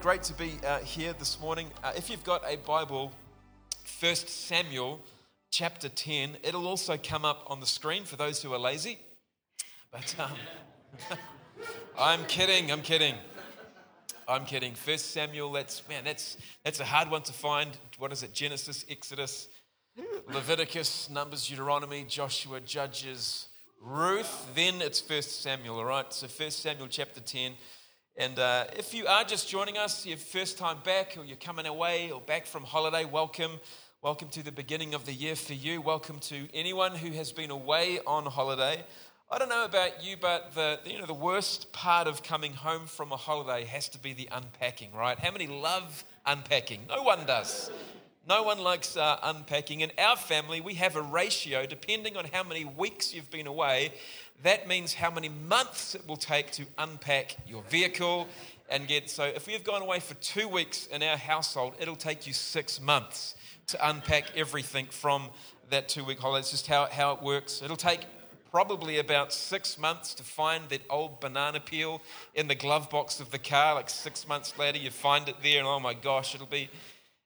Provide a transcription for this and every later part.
great to be uh, here this morning. Uh, if you've got a Bible, 1 Samuel chapter 10, it'll also come up on the screen for those who are lazy. But um, I'm kidding, I'm kidding. I'm kidding. 1 Samuel, that's, man, that's, that's a hard one to find. What is it? Genesis, Exodus, Leviticus, Numbers, Deuteronomy, Joshua, Judges, Ruth. Then it's 1 Samuel, all right? So 1 Samuel chapter 10. And uh, if you are just joining us, your first time back, or you're coming away or back from holiday, welcome. Welcome to the beginning of the year for you. Welcome to anyone who has been away on holiday. I don't know about you, but the, you know, the worst part of coming home from a holiday has to be the unpacking, right? How many love unpacking? No one does. No one likes uh, unpacking. In our family, we have a ratio depending on how many weeks you've been away that means how many months it will take to unpack your vehicle and get. So, if we've gone away for two weeks in our household, it'll take you six months to unpack everything from that two week holiday. It's just how, how it works. It'll take probably about six months to find that old banana peel in the glove box of the car. Like six months later, you find it there, and oh my gosh, it'll be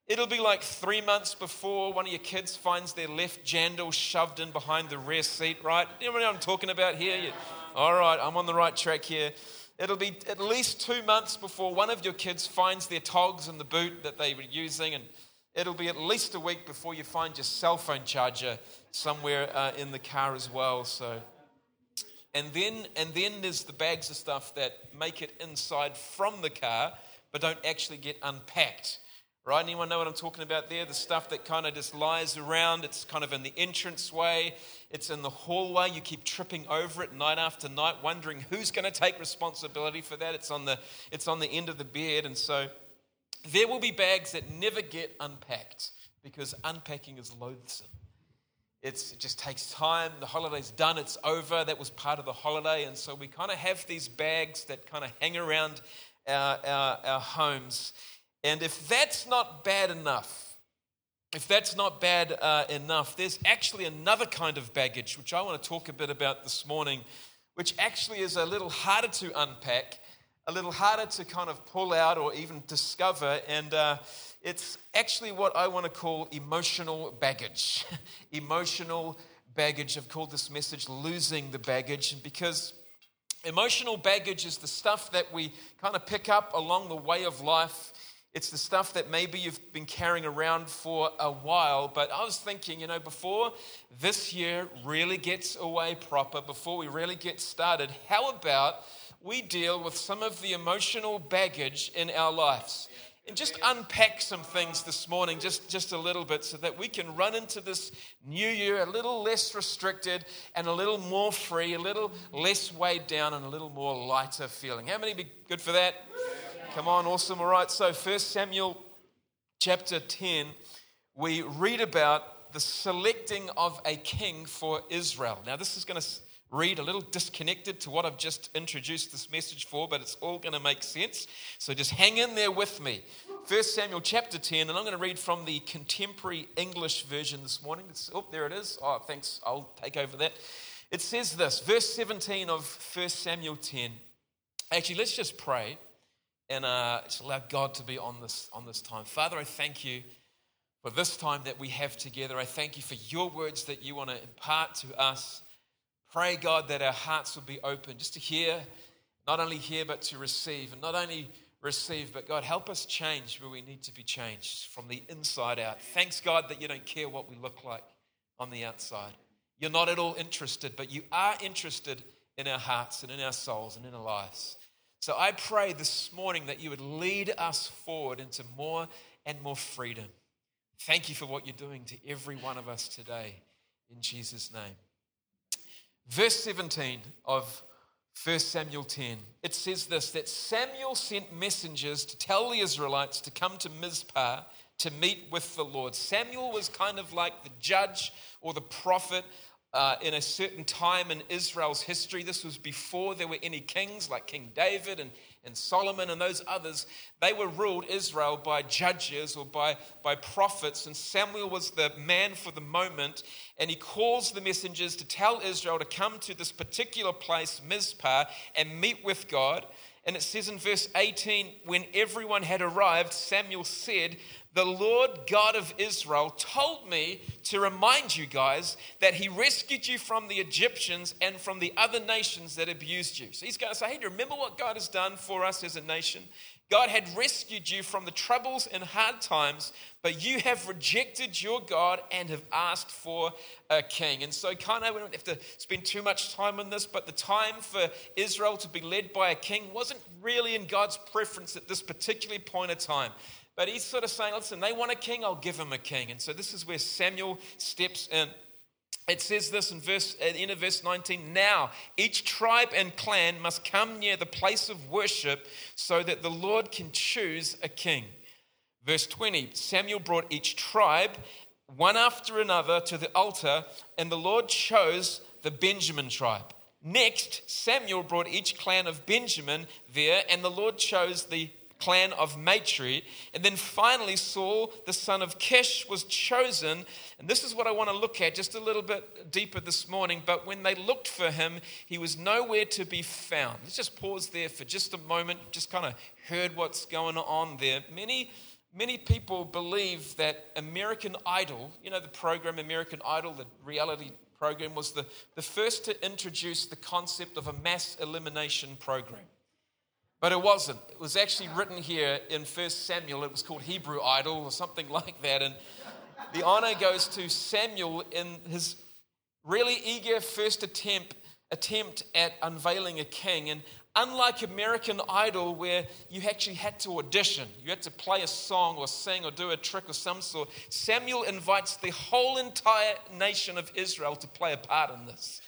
It'll be like three months before one of your kids finds their left jandal shoved in behind the rear seat, right? You know what I'm talking about here? You, all right, I'm on the right track here. It'll be at least two months before one of your kids finds their togs in the boot that they were using, and it'll be at least a week before you find your cell phone charger somewhere uh, in the car as well. So, and then and then there's the bags of stuff that make it inside from the car, but don't actually get unpacked. Right? Anyone know what I'm talking about there? The stuff that kind of just lies around. It's kind of in the entrance way. It's in the hallway. You keep tripping over it night after night, wondering who's going to take responsibility for that. It's on the, it's on the end of the bed. And so there will be bags that never get unpacked because unpacking is loathsome. It's, it just takes time. The holiday's done, it's over. That was part of the holiday. And so we kind of have these bags that kind of hang around our, our, our homes. And if that's not bad enough, if that's not bad uh, enough, there's actually another kind of baggage, which I want to talk a bit about this morning, which actually is a little harder to unpack, a little harder to kind of pull out or even discover. And uh, it's actually what I want to call emotional baggage. emotional baggage. I've called this message Losing the Baggage. And because emotional baggage is the stuff that we kind of pick up along the way of life it's the stuff that maybe you've been carrying around for a while. But I was thinking, you know, before this year really gets away proper, before we really get started, how about we deal with some of the emotional baggage in our lives? And just unpack some things this morning, just, just a little bit, so that we can run into this new year a little less restricted and a little more free, a little less weighed down, and a little more lighter feeling. How many be good for that? Come on, awesome. All right, so 1 Samuel chapter 10, we read about the selecting of a king for Israel. Now, this is going to read a little disconnected to what I've just introduced this message for, but it's all going to make sense. So just hang in there with me. 1 Samuel chapter 10, and I'm going to read from the contemporary English version this morning. It's, oh, there it is. Oh, thanks. I'll take over that. It says this, verse 17 of 1 Samuel 10. Actually, let's just pray and uh, just allow God to be on this, on this time. Father, I thank you for this time that we have together. I thank you for your words that you want to impart to us. Pray, God, that our hearts will be open just to hear, not only hear, but to receive. And not only receive, but God, help us change where we need to be changed from the inside out. Thanks, God, that you don't care what we look like on the outside. You're not at all interested, but you are interested in our hearts and in our souls and in our lives. So I pray this morning that you would lead us forward into more and more freedom. Thank you for what you're doing to every one of us today. In Jesus' name. Verse 17 of 1 Samuel 10, it says this that Samuel sent messengers to tell the Israelites to come to Mizpah to meet with the Lord. Samuel was kind of like the judge or the prophet uh, in a certain time in Israel's history. This was before there were any kings like King David and, and Solomon and those others. They were ruled, Israel, by judges or by, by prophets. And Samuel was the man for the moment. And he calls the messengers to tell Israel to come to this particular place, Mizpah, and meet with God. And it says in verse 18, when everyone had arrived, Samuel said, The Lord God of Israel told me to remind you guys that he rescued you from the Egyptians and from the other nations that abused you. So he's going to say, Hey, remember what God has done for us as a nation? God had rescued you from the troubles and hard times, but you have rejected your God and have asked for a king. And so, kind of, we don't have to spend too much time on this, but the time for Israel to be led by a king wasn't really in God's preference at this particular point of time. But he's sort of saying, listen, they want a king, I'll give them a king. And so, this is where Samuel steps in. It says this in verse at the end of verse 19. Now each tribe and clan must come near the place of worship so that the Lord can choose a king. Verse 20 Samuel brought each tribe one after another to the altar, and the Lord chose the Benjamin tribe. Next, Samuel brought each clan of Benjamin there, and the Lord chose the clan of Matri. And then finally, Saul, the son of Kish, was chosen. And this is what I want to look at just a little bit deeper this morning. But when they looked for him, he was nowhere to be found. Let's just pause there for just a moment, just kind of heard what's going on there. Many many people believe that American Idol, you know, the program American Idol, the reality program, was the, the first to introduce the concept of a mass elimination program. But it wasn't. It was actually written here in 1 Samuel. It was called Hebrew Idol or something like that. And the honor goes to Samuel in his really eager first attempt, attempt at unveiling a king. And unlike American Idol, where you actually had to audition, you had to play a song or sing or do a trick of some sort, Samuel invites the whole entire nation of Israel to play a part in this.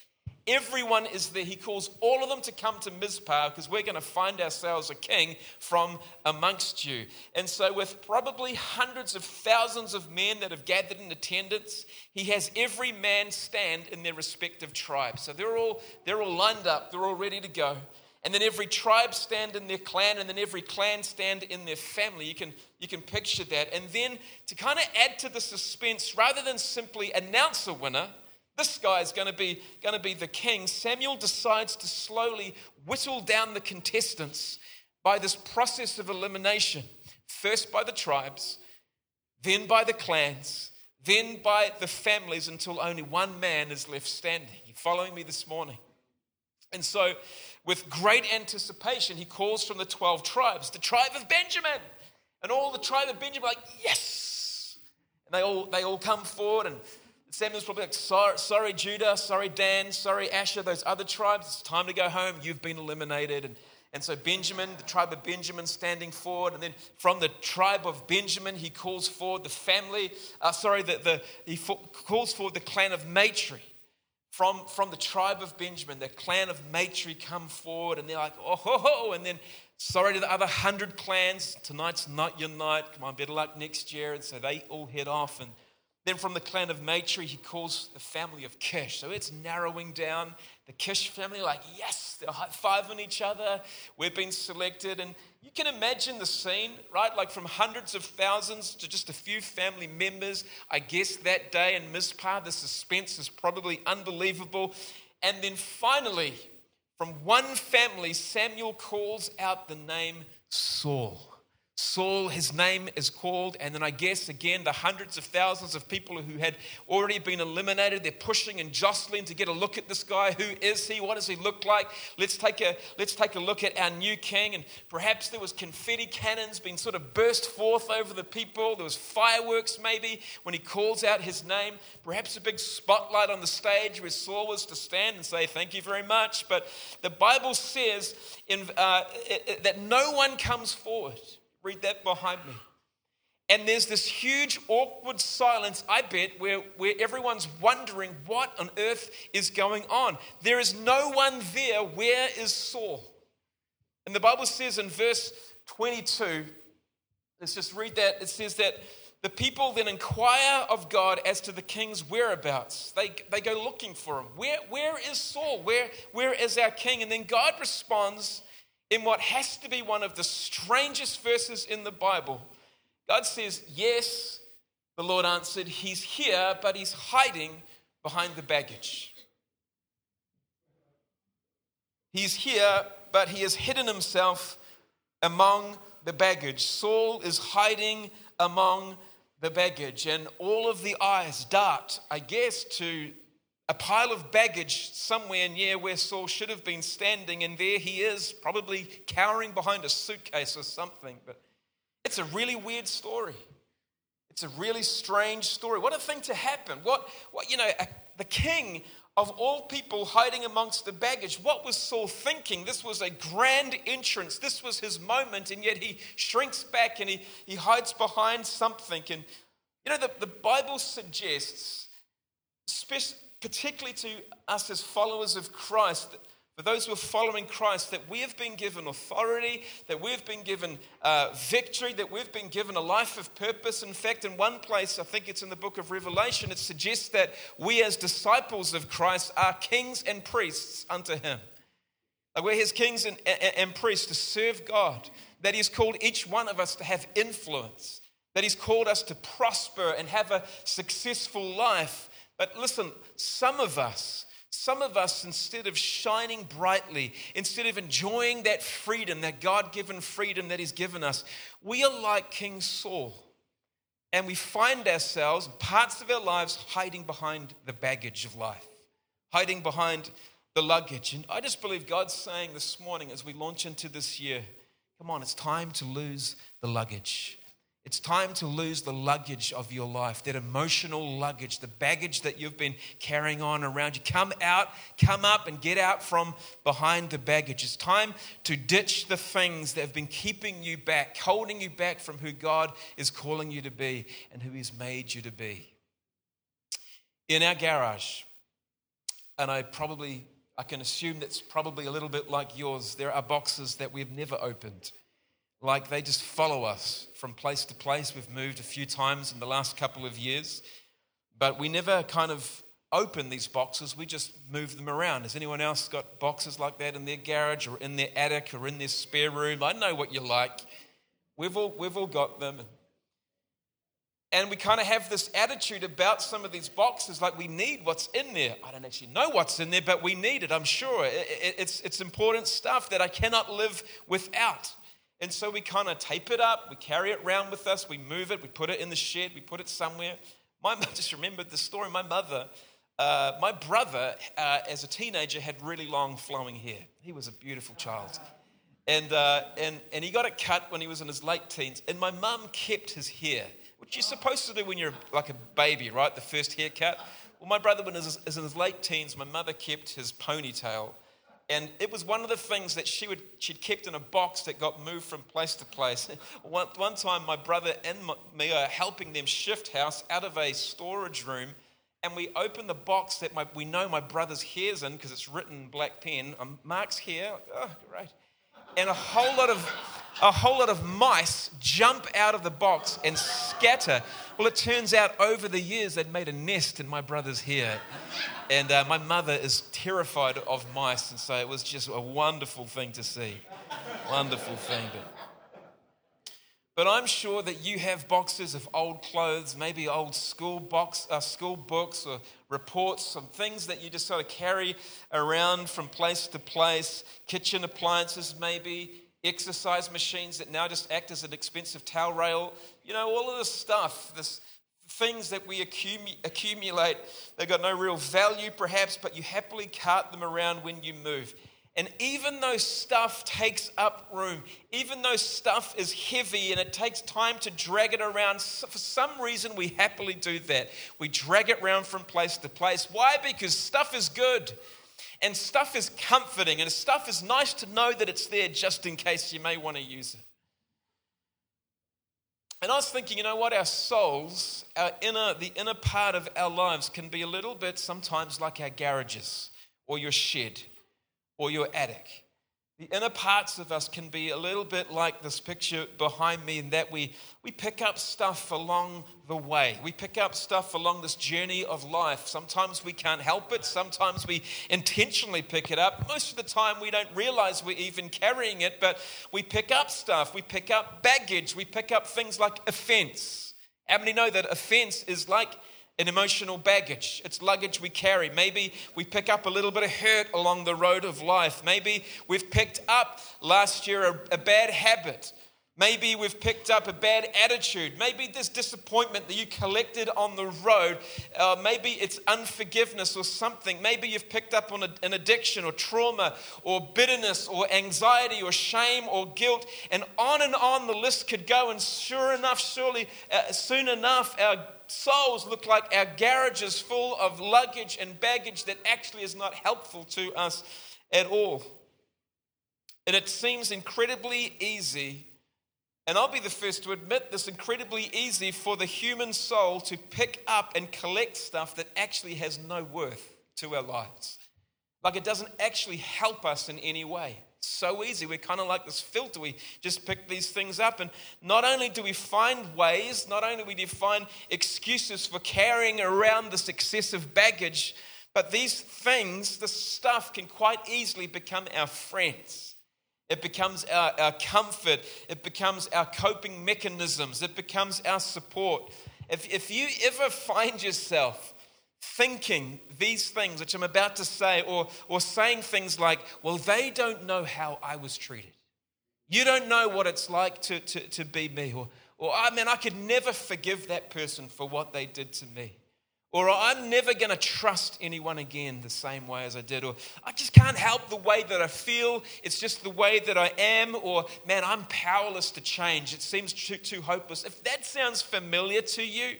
Everyone is there. He calls all of them to come to Mizpah because we're going to find ourselves a king from amongst you. And so, with probably hundreds of thousands of men that have gathered in attendance, he has every man stand in their respective tribe. So they're all they're all lined up. They're all ready to go. And then every tribe stand in their clan, and then every clan stand in their family. You can, you can picture that. And then to kind of add to the suspense, rather than simply announce a winner, this guy is going to be going to be the king. Samuel decides to slowly whittle down the contestants by this process of elimination. First by the tribes, then by the clans, then by the families until only one man is left standing. You following me this morning? And so, with great anticipation, he calls from the 12 tribes, the tribe of Benjamin. And all the tribe of Benjamin like, yes! And they all, they all come forward and Samuel's probably like, sorry, sorry, Judah, sorry, Dan, sorry, Asher, those other tribes, it's time to go home. You've been eliminated. And, and so Benjamin, the tribe of Benjamin, standing forward. And then from the tribe of Benjamin, he calls forward the family, uh, sorry, the, the, he calls forward the clan of Matri. From, from the tribe of Benjamin, the clan of Matri come forward and they're like, oh, ho, ho. And then, sorry to the other hundred clans, tonight's not your night. Come on, better luck next year. And so they all head off and then from the clan of Matri, he calls the family of Kish. So it's narrowing down. The Kish family, like, yes, they're high fiving each other. We've been selected. And you can imagine the scene, right? Like from hundreds of thousands to just a few family members. I guess that day in Mizpah, the suspense is probably unbelievable. And then finally, from one family, Samuel calls out the name Saul. Saul, his name is called, and then I guess again the hundreds of thousands of people who had already been eliminated, they're pushing and jostling to get a look at this guy. Who is he? What does he look like? Let's take a let's take a look at our new king. And perhaps there was confetti cannons being sort of burst forth over the people. There was fireworks maybe when he calls out his name. Perhaps a big spotlight on the stage where Saul was to stand and say, "Thank you very much." But the Bible says in, uh, that no one comes forward. Read that behind me. And there's this huge awkward silence, I bet, where, where everyone's wondering what on earth is going on. There is no one there. Where is Saul? And the Bible says in verse 22, let's just read that. It says that the people then inquire of God as to the king's whereabouts. They, they go looking for him. Where, where is Saul? Where, where is our king? And then God responds in what has to be one of the strangest verses in the Bible. God says, Yes, the Lord answered, He's here, but He's hiding behind the baggage. He's here, but he has hidden himself among the baggage. Saul is hiding among the baggage, and all of the eyes dart, I guess, to a pile of baggage somewhere near where Saul should have been standing, and there he is, probably cowering behind a suitcase or something. But it's a really weird story. It's a really strange story. What a thing to happen. What, what you know, a, the king of all people hiding amongst the baggage. What was Saul thinking? This was a grand entrance. This was his moment, and yet he shrinks back and he, he hides behind something. And, you know, the, the Bible suggests, particularly to us as followers of Christ, for those who are following Christ, that we have been given authority, that we've been given uh, victory, that we've been given a life of purpose. In fact, in one place, I think it's in the book of Revelation, it suggests that we as disciples of Christ are kings and priests unto him. We're his kings and, and, and priests to serve God, that he's called each one of us to have influence, that he's called us to prosper and have a successful life. But listen, some of us, some of us, instead of shining brightly, instead of enjoying that freedom, that God given freedom that He's given us, we are like King Saul. And we find ourselves, parts of our lives, hiding behind the baggage of life, hiding behind the luggage. And I just believe God's saying this morning as we launch into this year come on, it's time to lose the luggage. It's time to lose the luggage of your life, that emotional luggage, the baggage that you've been carrying on around you. Come out, come up, and get out from behind the baggage. It's time to ditch the things that have been keeping you back, holding you back from who God is calling you to be and who He's made you to be. In our garage, and I probably, I can assume that's probably a little bit like yours, there are boxes that we've never opened like they just follow us from place to place. We've moved a few times in the last couple of years, but we never kind of open these boxes, we just move them around. Has anyone else got boxes like that in their garage or in their attic or in their spare room? I know what you like. We've all, we've all got them. And we kind of have this attitude about some of these boxes like we need what's in there. I don't actually know what's in there, but we need it, I'm sure. It's, it's important stuff that I cannot live without. And so we kind of tape it up, we carry it around with us, we move it, we put it in the shed, we put it somewhere. My just remembered the story. My mother, uh, my brother, uh, as a teenager, had really long flowing hair. He was a beautiful child. And, uh, and, and he got it cut when he was in his late teens. And my mum kept his hair, which you're supposed to do when you're like a baby, right? The first haircut. Well, my brother, when he was in his late teens, my mother kept his ponytail and it was one of the things that she would, she'd kept in a box that got moved from place to place. one, one time, my brother and me are helping them shift house out of a storage room, and we open the box that my, we know my brother's hair's in because it's written black pen. Um, Mark's hair, oh, great. And a whole lot of a whole lot of mice jump out of the box and scatter. Well, it turns out over the years they'd made a nest in my brother's hair. And uh, my mother is terrified of mice, and so it was just a wonderful thing to see. Wonderful thing. But, but I'm sure that you have boxes of old clothes, maybe old school box, uh, school books or reports, some things that you just sort of carry around from place to place, kitchen appliances maybe, exercise machines that now just act as an expensive towel rail. You know, all of this stuff, this things that we accumulate, they've got no real value perhaps, but you happily cart them around when you move. And even though stuff takes up room, even though stuff is heavy and it takes time to drag it around, for some reason we happily do that. We drag it around from place to place. Why? Because stuff is good. And stuff is comforting, and stuff is nice to know that it's there just in case you may want to use it. And I was thinking, you know what? Our souls, our inner, the inner part of our lives can be a little bit sometimes like our garages or your shed or your attic. The inner parts of us can be a little bit like this picture behind me, in that we, we pick up stuff along the way. We pick up stuff along this journey of life. Sometimes we can't help it, sometimes we intentionally pick it up. Most of the time, we don't realize we're even carrying it, but we pick up stuff. We pick up baggage. We pick up things like offense. How many know that offense is like an emotional baggage. It's luggage we carry. Maybe we pick up a little bit of hurt along the road of life. Maybe we've picked up last year a, a bad habit Maybe we've picked up a bad attitude. Maybe there's disappointment that you collected on the road. Uh, maybe it's unforgiveness or something. Maybe you've picked up on a, an addiction or trauma or bitterness or anxiety or shame or guilt. And on and on the list could go. And sure enough, surely, uh, soon enough, our souls look like our garages full of luggage and baggage that actually is not helpful to us at all. And it seems incredibly easy and I'll be the first to admit this incredibly easy for the human soul to pick up and collect stuff that actually has no worth to our lives. Like it doesn't actually help us in any way. so easy. We're kind of like this filter. We just pick these things up. And not only do we find ways, not only do we find excuses for carrying around this excessive baggage, but these things, this stuff, can quite easily become our friends. It becomes our, our comfort. It becomes our coping mechanisms. It becomes our support. If, if you ever find yourself thinking these things, which I'm about to say, or, or saying things like, well, they don't know how I was treated. You don't know what it's like to, to, to be me. Or, or, I mean, I could never forgive that person for what they did to me. Or I'm never going to trust anyone again the same way as I did. Or I just can't help the way that I feel. It's just the way that I am. Or man, I'm powerless to change. It seems too, too hopeless. If that sounds familiar to you,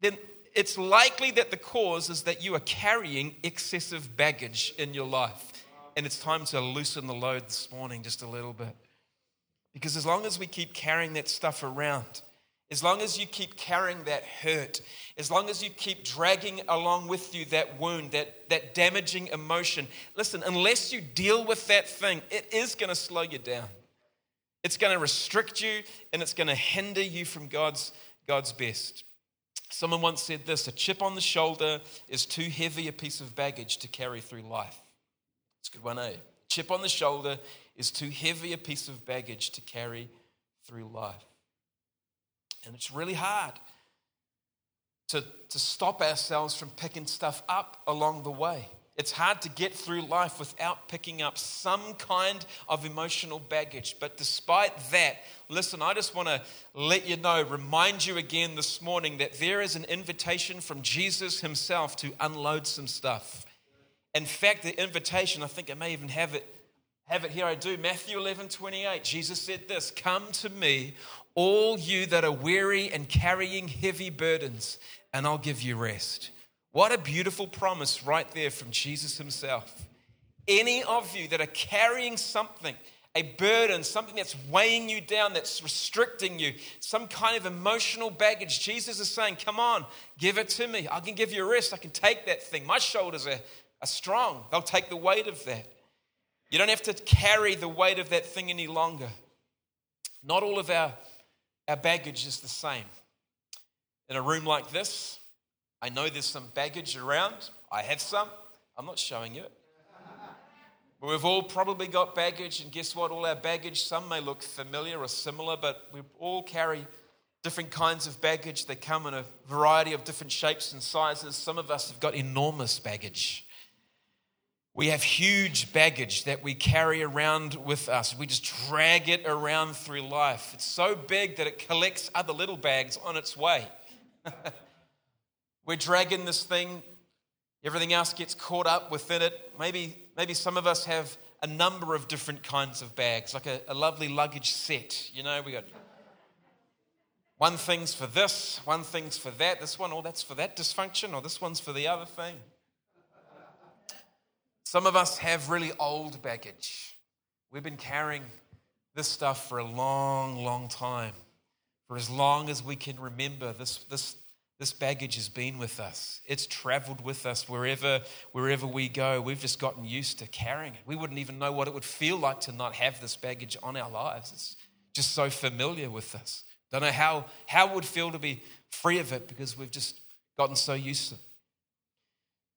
then it's likely that the cause is that you are carrying excessive baggage in your life. And it's time to loosen the load this morning just a little bit. Because as long as we keep carrying that stuff around, as long as you keep carrying that hurt, as long as you keep dragging along with you that wound, that, that damaging emotion, listen, unless you deal with that thing, it is going to slow you down. It's going to restrict you and it's going to hinder you from God's, God's best. Someone once said this a chip on the shoulder is too heavy a piece of baggage to carry through life. It's a good one, eh? Chip on the shoulder is too heavy a piece of baggage to carry through life. And it's really hard to, to stop ourselves from picking stuff up along the way. It's hard to get through life without picking up some kind of emotional baggage. But despite that, listen, I just want to let you know, remind you again this morning that there is an invitation from Jesus himself to unload some stuff. In fact, the invitation, I think I may even have it have it here I do. Matthew 11, 28. Jesus said this Come to me, all you that are weary and carrying heavy burdens, and I'll give you rest. What a beautiful promise right there from Jesus himself. Any of you that are carrying something, a burden, something that's weighing you down, that's restricting you, some kind of emotional baggage, Jesus is saying, Come on, give it to me. I can give you rest. I can take that thing. My shoulders are, are strong, they'll take the weight of that. You don't have to carry the weight of that thing any longer. Not all of our, our baggage is the same. In a room like this, I know there's some baggage around. I have some. I'm not showing you it. But we've all probably got baggage, and guess what? All our baggage, some may look familiar or similar, but we all carry different kinds of baggage. They come in a variety of different shapes and sizes. Some of us have got enormous baggage. We have huge baggage that we carry around with us. We just drag it around through life. It's so big that it collects other little bags on its way. We're dragging this thing, everything else gets caught up within it. Maybe, maybe some of us have a number of different kinds of bags, like a, a lovely luggage set. You know, we got one thing's for this, one thing's for that, this one, oh, that's for that dysfunction, or this one's for the other thing. Some of us have really old baggage. We've been carrying this stuff for a long, long time. For as long as we can remember, this, this, this baggage has been with us. It's traveled with us wherever, wherever we go. We've just gotten used to carrying it. We wouldn't even know what it would feel like to not have this baggage on our lives. It's just so familiar with us. Don't know how, how it would feel to be free of it because we've just gotten so used to it.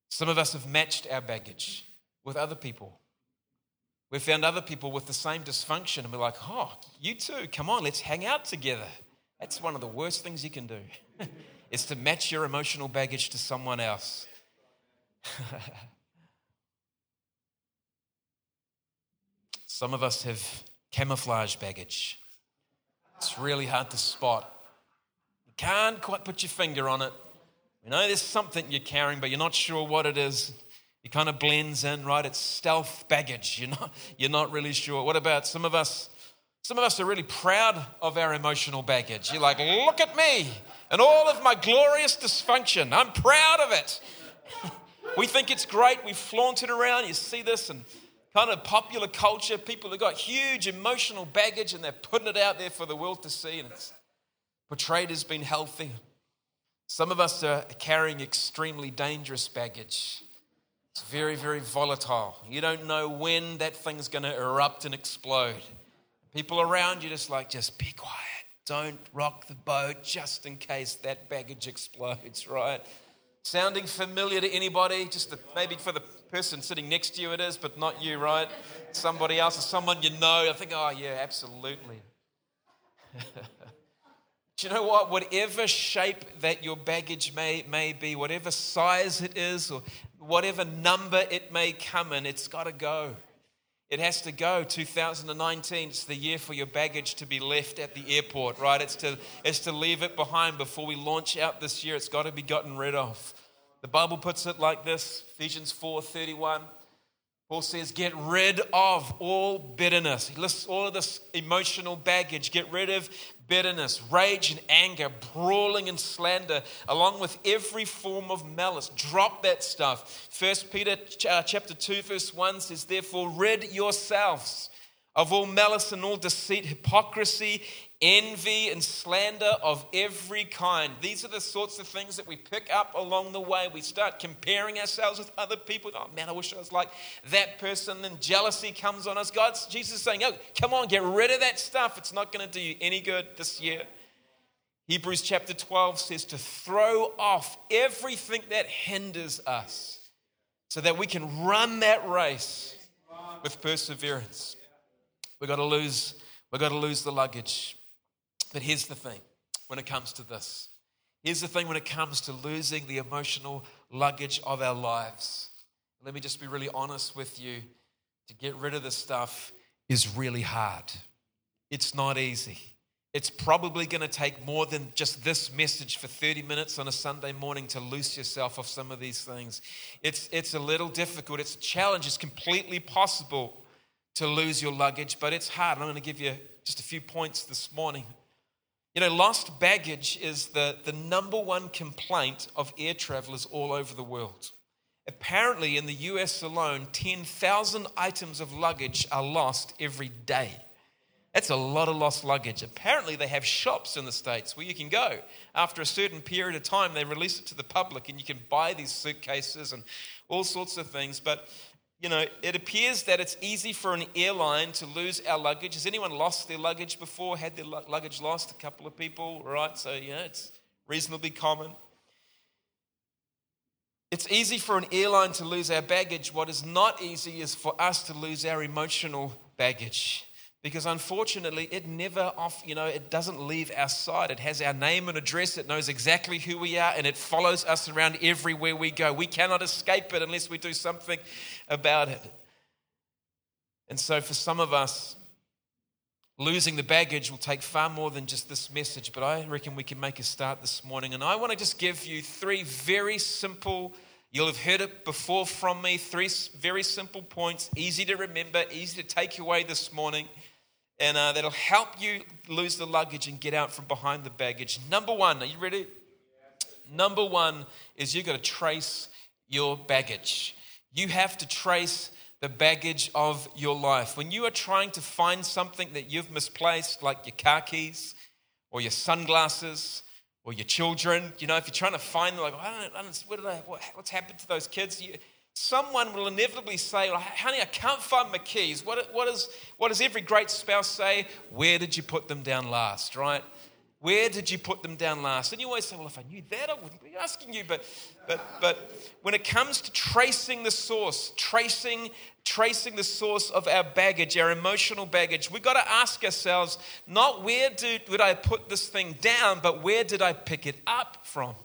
Some of us have matched our baggage with other people. We've found other people with the same dysfunction and we're like, oh, you too, come on, let's hang out together. That's one of the worst things you can do. is to match your emotional baggage to someone else. Some of us have camouflage baggage. It's really hard to spot. You can't quite put your finger on it. You know, there's something you're carrying, but you're not sure what it is. It kind of blends in, right? It's stealth baggage. You're not, you're not really sure. What about some of us? Some of us are really proud of our emotional baggage. You're like, look at me and all of my glorious dysfunction. I'm proud of it. we think it's great. We flaunt it around. You see this and kind of popular culture. People have got huge emotional baggage and they're putting it out there for the world to see. And it's portrayed as being healthy. Some of us are carrying extremely dangerous baggage. It's very, very volatile. You don't know when that thing's going to erupt and explode. People around you just like, just be quiet. Don't rock the boat just in case that baggage explodes, right? Sounding familiar to anybody? Just to, maybe for the person sitting next to you it is, but not you, right? Somebody else or someone you know. I think, oh, yeah, absolutely. Do you know what? Whatever shape that your baggage may, may be, whatever size it is, or whatever number it may come in, it's got to go. It has to go. 2019, it's the year for your baggage to be left at the airport, right? It's to, it's to leave it behind before we launch out this year. It's got to be gotten rid of. The Bible puts it like this Ephesians 4 31. Paul says, Get rid of all bitterness. He lists all of this emotional baggage. Get rid of bitterness, rage and anger, brawling and slander, along with every form of malice. Drop that stuff. First Peter uh, chapter 2, verse 1 says, Therefore, rid yourselves of all malice and all deceit, hypocrisy, envy, and slander of every kind. These are the sorts of things that we pick up along the way. We start comparing ourselves with other people. Oh man, I wish I was like that person. And jealousy comes on us. God, Jesus is saying, Oh, come on, get rid of that stuff. It's not going to do you any good this year. Hebrews chapter 12 says to throw off everything that hinders us so that we can run that race with perseverance. We've got to lose, we've got to lose the luggage. But here's the thing when it comes to this. Here's the thing when it comes to losing the emotional luggage of our lives. Let me just be really honest with you. To get rid of this stuff is really hard. It's not easy. It's probably going to take more than just this message for 30 minutes on a Sunday morning to loose yourself of some of these things. It's, it's a little difficult. It's a challenge. It's completely possible to lose your luggage, but it's hard. I'm going to give you just a few points this morning. You know, lost baggage is the, the number one complaint of air travelers all over the world. Apparently, in the US alone, 10,000 items of luggage are lost every day. That's a lot of lost luggage. Apparently, they have shops in the States where you can go. After a certain period of time, they release it to the public and you can buy these suitcases and all sorts of things. But you know, it appears that it's easy for an airline to lose our luggage. Has anyone lost their luggage before? Had their luggage lost? A couple of people, right? So, yeah, it's reasonably common. It's easy for an airline to lose our baggage. What is not easy is for us to lose our emotional baggage because unfortunately it never off you know it doesn't leave our side. It has our name and address. It knows exactly who we are and it follows us around everywhere we go. We cannot escape it unless we do something about it. And so for some of us losing the baggage will take far more than just this message but i reckon we can make a start this morning. And i want to just give you three very simple You'll have heard it before from me. Three very simple points, easy to remember, easy to take away this morning and uh, that'll help you lose the luggage and get out from behind the baggage. Number one, are you ready? Number one is you've got to trace your baggage. You have to trace the baggage of your life. When you are trying to find something that you've misplaced, like your car keys or your sunglasses or your children, you know, if you're trying to find them, like, I don't, I don't, what did I, what, what's happened to those kids? You, someone will inevitably say, well, honey, I can't find my keys. What, what, is, what does every great spouse say? Where did you put them down last, right? Where did you put them down last? And you always say, well, if I knew that, I wouldn't be asking you. But, but, but when it comes to tracing the source, tracing, tracing the source of our baggage, our emotional baggage, we've got to ask ourselves not where did, did I put this thing down, but where did I pick it up from?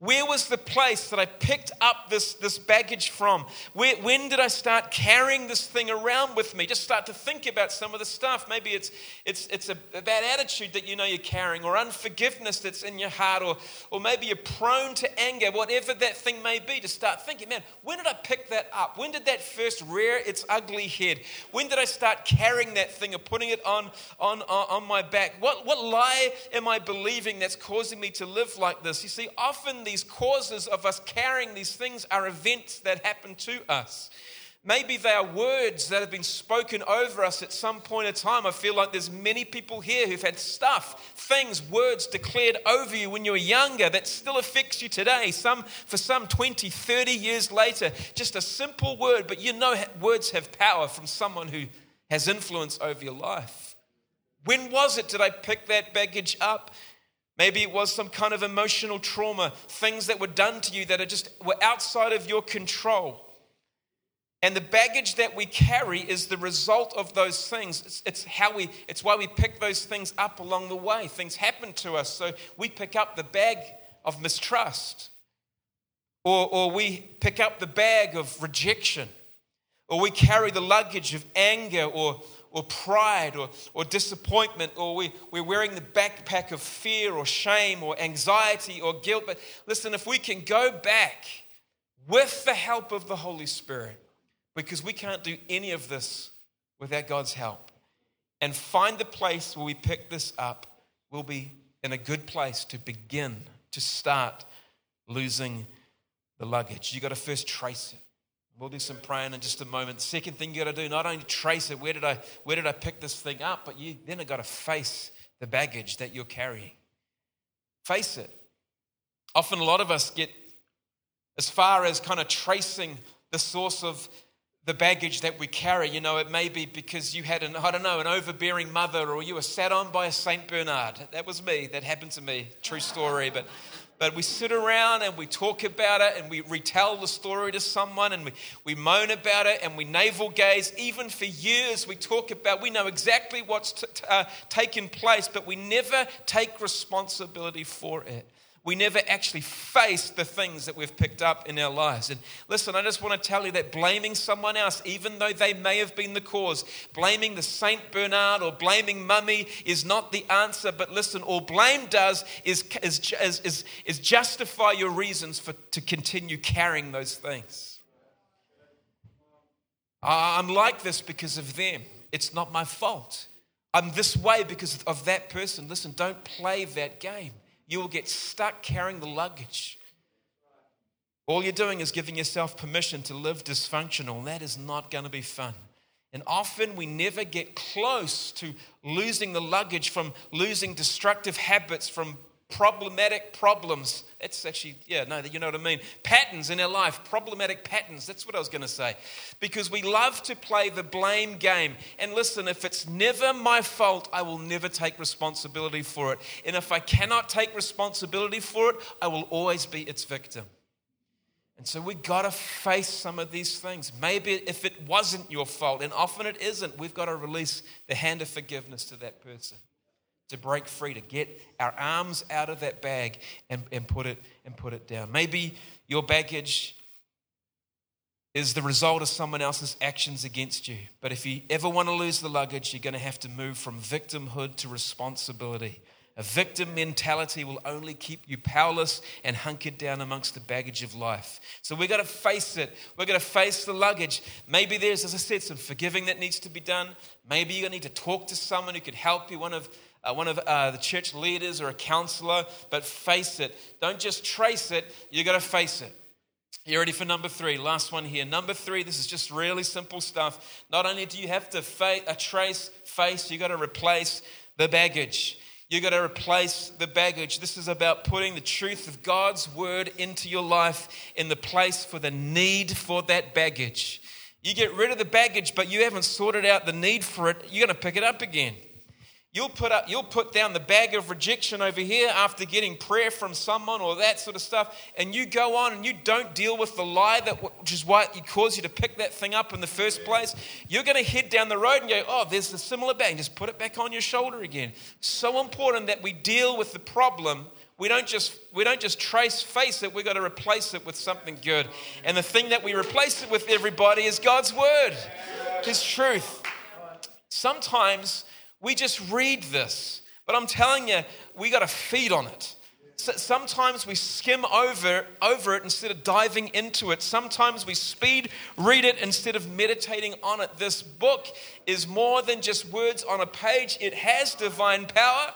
Where was the place that I picked up this, this baggage from? Where, when did I start carrying this thing around with me? Just start to think about some of the stuff. Maybe it's, it's, it's a, a bad attitude that you know you're carrying, or unforgiveness that's in your heart, or, or maybe you're prone to anger, whatever that thing may be. To start thinking, man, when did I pick that up? When did that first rear its ugly head? When did I start carrying that thing or putting it on, on, on my back? What, what lie am I believing that's causing me to live like this? You see, often these causes of us carrying these things are events that happen to us. Maybe they are words that have been spoken over us at some point in time. I feel like there's many people here who've had stuff, things, words declared over you when you were younger that still affects you today. Some for some 20, 30 years later, just a simple word, but you know words have power from someone who has influence over your life. When was it did I pick that baggage up? Maybe it was some kind of emotional trauma, things that were done to you that are just were outside of your control. And the baggage that we carry is the result of those things. It's, it's, how we, it's why we pick those things up along the way. Things happen to us, so we pick up the bag of mistrust, or, or we pick up the bag of rejection, or we carry the luggage of anger or or pride or, or disappointment, or we, we're wearing the backpack of fear or shame or anxiety or guilt. But listen, if we can go back with the help of the Holy Spirit, because we can't do any of this without God's help, and find the place where we pick this up, we'll be in a good place to begin to start losing the luggage. You've got to first trace it. We'll do some praying in just a moment. Second thing you got to do, not only trace it, where did I, where did I pick this thing up, but you then have got to face the baggage that you're carrying. Face it. Often a lot of us get as far as kind of tracing the source of the baggage that we carry. You know, it may be because you had an, I don't know, an overbearing mother or you were sat on by a St. Bernard. That was me. That happened to me. True story. But but we sit around and we talk about it and we retell the story to someone and we, we moan about it and we navel gaze. Even for years, we talk about, we know exactly what's t- t- uh, taken place, but we never take responsibility for it we never actually face the things that we've picked up in our lives. And listen, I just want to tell you that blaming someone else, even though they may have been the cause, blaming the Saint Bernard or blaming mummy is not the answer. But listen, all blame does is, is, is, is justify your reasons for, to continue carrying those things. I'm like this because of them. It's not my fault. I'm this way because of that person. Listen, don't play that game you will get stuck carrying the luggage. All you're doing is giving yourself permission to live dysfunctional. That is not going to be fun. And often we never get close to losing the luggage from losing destructive habits, from problematic problems. It's actually, yeah, no, you know what I mean. Patterns in our life, problematic patterns. That's what I was going to say. Because we love to play the blame game. And listen, if it's never my fault, I will never take responsibility for it. And if I cannot take responsibility for it, I will always be its victim. And so we've got to face some of these things. Maybe if it wasn't your fault, and often it isn't, we've got to release the hand of forgiveness to that person to break free, to get our arms out of that bag and, and, put, it, and put it down. Maybe your baggage is the result of someone else's actions against you. But if you ever want to lose the luggage, you're going to have to move from victimhood to responsibility. A victim mentality will only keep you powerless and hunkered down amongst the baggage of life. So we've got to face it. We're going to face the luggage. Maybe there's, as I said, some forgiving that needs to be done. Maybe you need to talk to someone who could help you. One of uh, one of uh, the church leaders or a counselor, but face it. Don't just trace it, You've got to face it. You ready for number three? Last one here. Number three, this is just really simple stuff. Not only do you have to fa- uh, trace, face, you've got to replace the baggage. You got to replace the baggage. This is about putting the truth of God's word into your life in the place for the need for that baggage. You get rid of the baggage, but you haven't sorted out the need for it, you're going to pick it up again. You'll put, up, you'll put down the bag of rejection over here after getting prayer from someone or that sort of stuff, and you go on and you don't deal with the lie that which is why it caused you to pick that thing up in the first place. You're going to head down the road and go, "Oh, there's a similar bag." Just put it back on your shoulder again. So important that we deal with the problem. We don't just we don't just trace face it. We've got to replace it with something good. And the thing that we replace it with, everybody, is God's word, His truth. Sometimes we just read this, but I'm telling you, we got to feed on it. So sometimes we skim over, over it instead of diving into it. Sometimes we speed read it instead of meditating on it. This book is more than just words on a page, it has divine power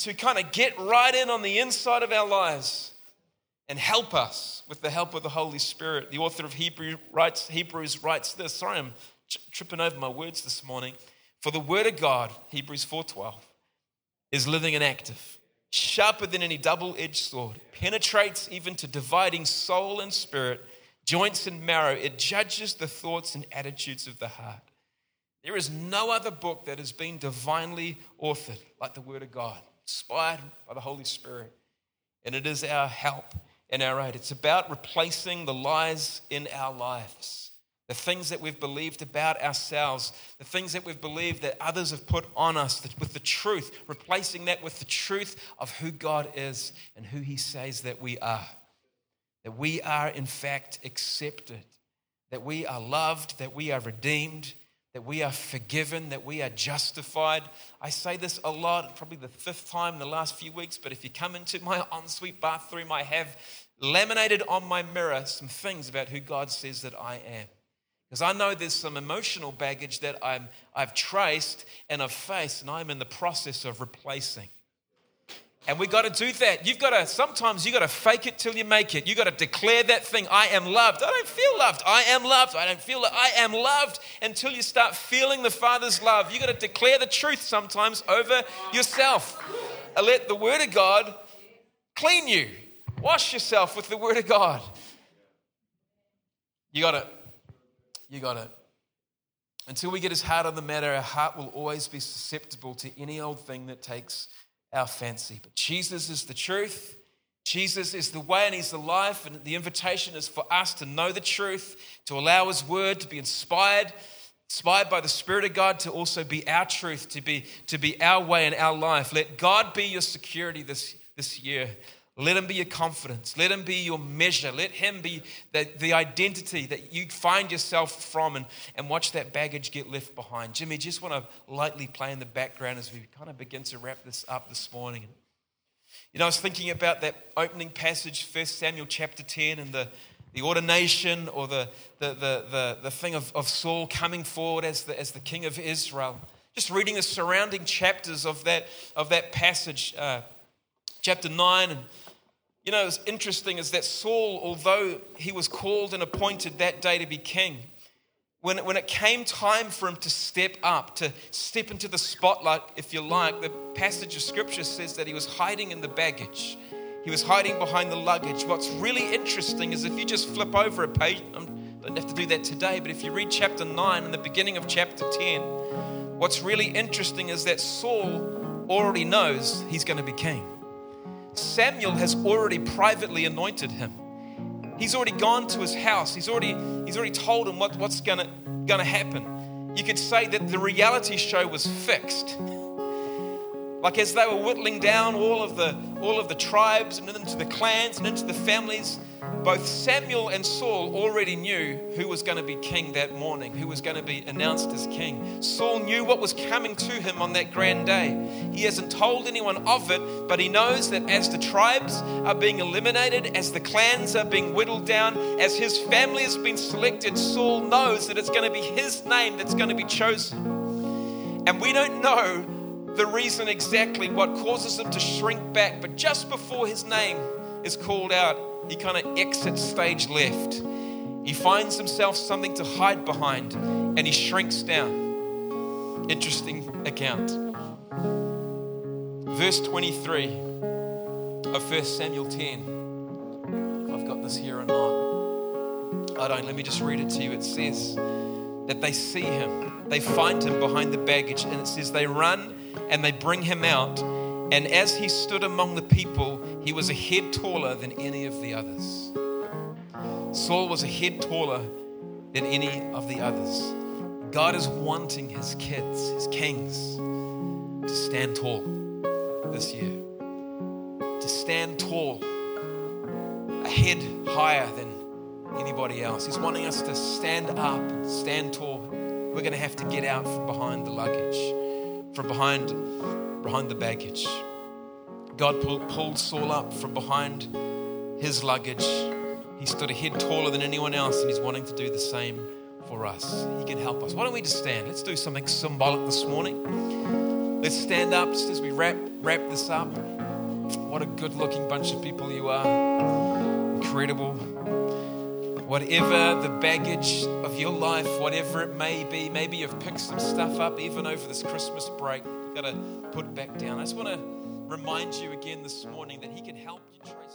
to kind of get right in on the inside of our lives and help us with the help of the Holy Spirit. The author of Hebrew writes, Hebrews writes this. Sorry, I'm tripping over my words this morning. For the word of God, Hebrews 4:12, is living and active, sharper than any double-edged sword, penetrates even to dividing soul and spirit, joints and marrow. It judges the thoughts and attitudes of the heart. There is no other book that has been divinely authored like the Word of God, inspired by the Holy Spirit. And it is our help and our aid. It's about replacing the lies in our lives the things that we've believed about ourselves, the things that we've believed that others have put on us with the truth, replacing that with the truth of who God is and who He says that we are. That we are, in fact, accepted, that we are loved, that we are redeemed, that we are forgiven, that we are justified. I say this a lot, probably the fifth time in the last few weeks, but if you come into my ensuite bathroom, I have laminated on my mirror some things about who God says that I am. Because I know there's some emotional baggage that I'm, I've traced and I've faced, and I'm in the process of replacing. And we got to do that. You've got to, sometimes you got to fake it till you make it. You got to declare that thing I am loved. I don't feel loved. I am loved. I don't feel. I am loved until you start feeling the Father's love. You got to declare the truth sometimes over yourself. Uh, let the Word of God clean you. Wash yourself with the Word of God. You got to you got it. Until we get as hard on the matter, our heart will always be susceptible to any old thing that takes our fancy. But Jesus is the truth. Jesus is the way and He's the life. And the invitation is for us to know the truth, to allow His word to be inspired, inspired by the Spirit of God, to also be our truth, to be, to be our way in our life. Let God be your security this, this year. Let him be your confidence. Let him be your measure. Let him be the, the identity that you find yourself from and, and watch that baggage get left behind. Jimmy, just want to lightly play in the background as we kind of begin to wrap this up this morning. You know, I was thinking about that opening passage, 1 Samuel chapter 10, and the, the ordination or the, the, the, the, the thing of, of Saul coming forward as the, as the king of Israel. Just reading the surrounding chapters of that, of that passage, uh, chapter 9 and you know, it's interesting is that Saul, although he was called and appointed that day to be king, when, when it came time for him to step up, to step into the spotlight, if you like, the passage of scripture says that he was hiding in the baggage. He was hiding behind the luggage. What's really interesting is if you just flip over a page, I don't have to do that today, but if you read chapter 9 and the beginning of chapter 10, what's really interesting is that Saul already knows he's going to be king. Samuel has already privately anointed him. He's already gone to his house. He's already, he's already told him what, what's going to happen. You could say that the reality show was fixed. Like as they were whittling down all of the, all of the tribes and into the clans and into the families, both Samuel and Saul already knew who was going to be king that morning, who was going to be announced as king. Saul knew what was coming to him on that grand day. He hasn't told anyone of it, but he knows that as the tribes are being eliminated, as the clans are being whittled down, as his family has been selected, Saul knows that it's going to be his name that's going to be chosen. And we don't know the reason exactly what causes him to shrink back, but just before his name is called out, he kind of exits stage left. He finds himself something to hide behind and he shrinks down. Interesting account. Verse 23 of 1 Samuel 10. If I've got this here or not. I don't. Let me just read it to you. It says that they see him, they find him behind the baggage, and it says they run and they bring him out. And as he stood among the people, he was a head taller than any of the others. Saul was a head taller than any of the others. God is wanting his kids, his kings, to stand tall this year. To stand tall, a head higher than anybody else. He's wanting us to stand up and stand tall. We're going to have to get out from behind the luggage, from behind, behind the baggage. God pulled, Saul up from behind his luggage. He stood a head taller than anyone else, and he's wanting to do the same for us. He can help us. Why don't we just stand? Let's do something symbolic this morning. Let's stand up just as we wrap, wrap this up. What a good looking bunch of people you are. Incredible whatever the baggage of your life, whatever it may be, maybe you've picked some stuff up even over this Christmas break, you've got to put it back down. I just want to remind you again this morning that He can help you trace.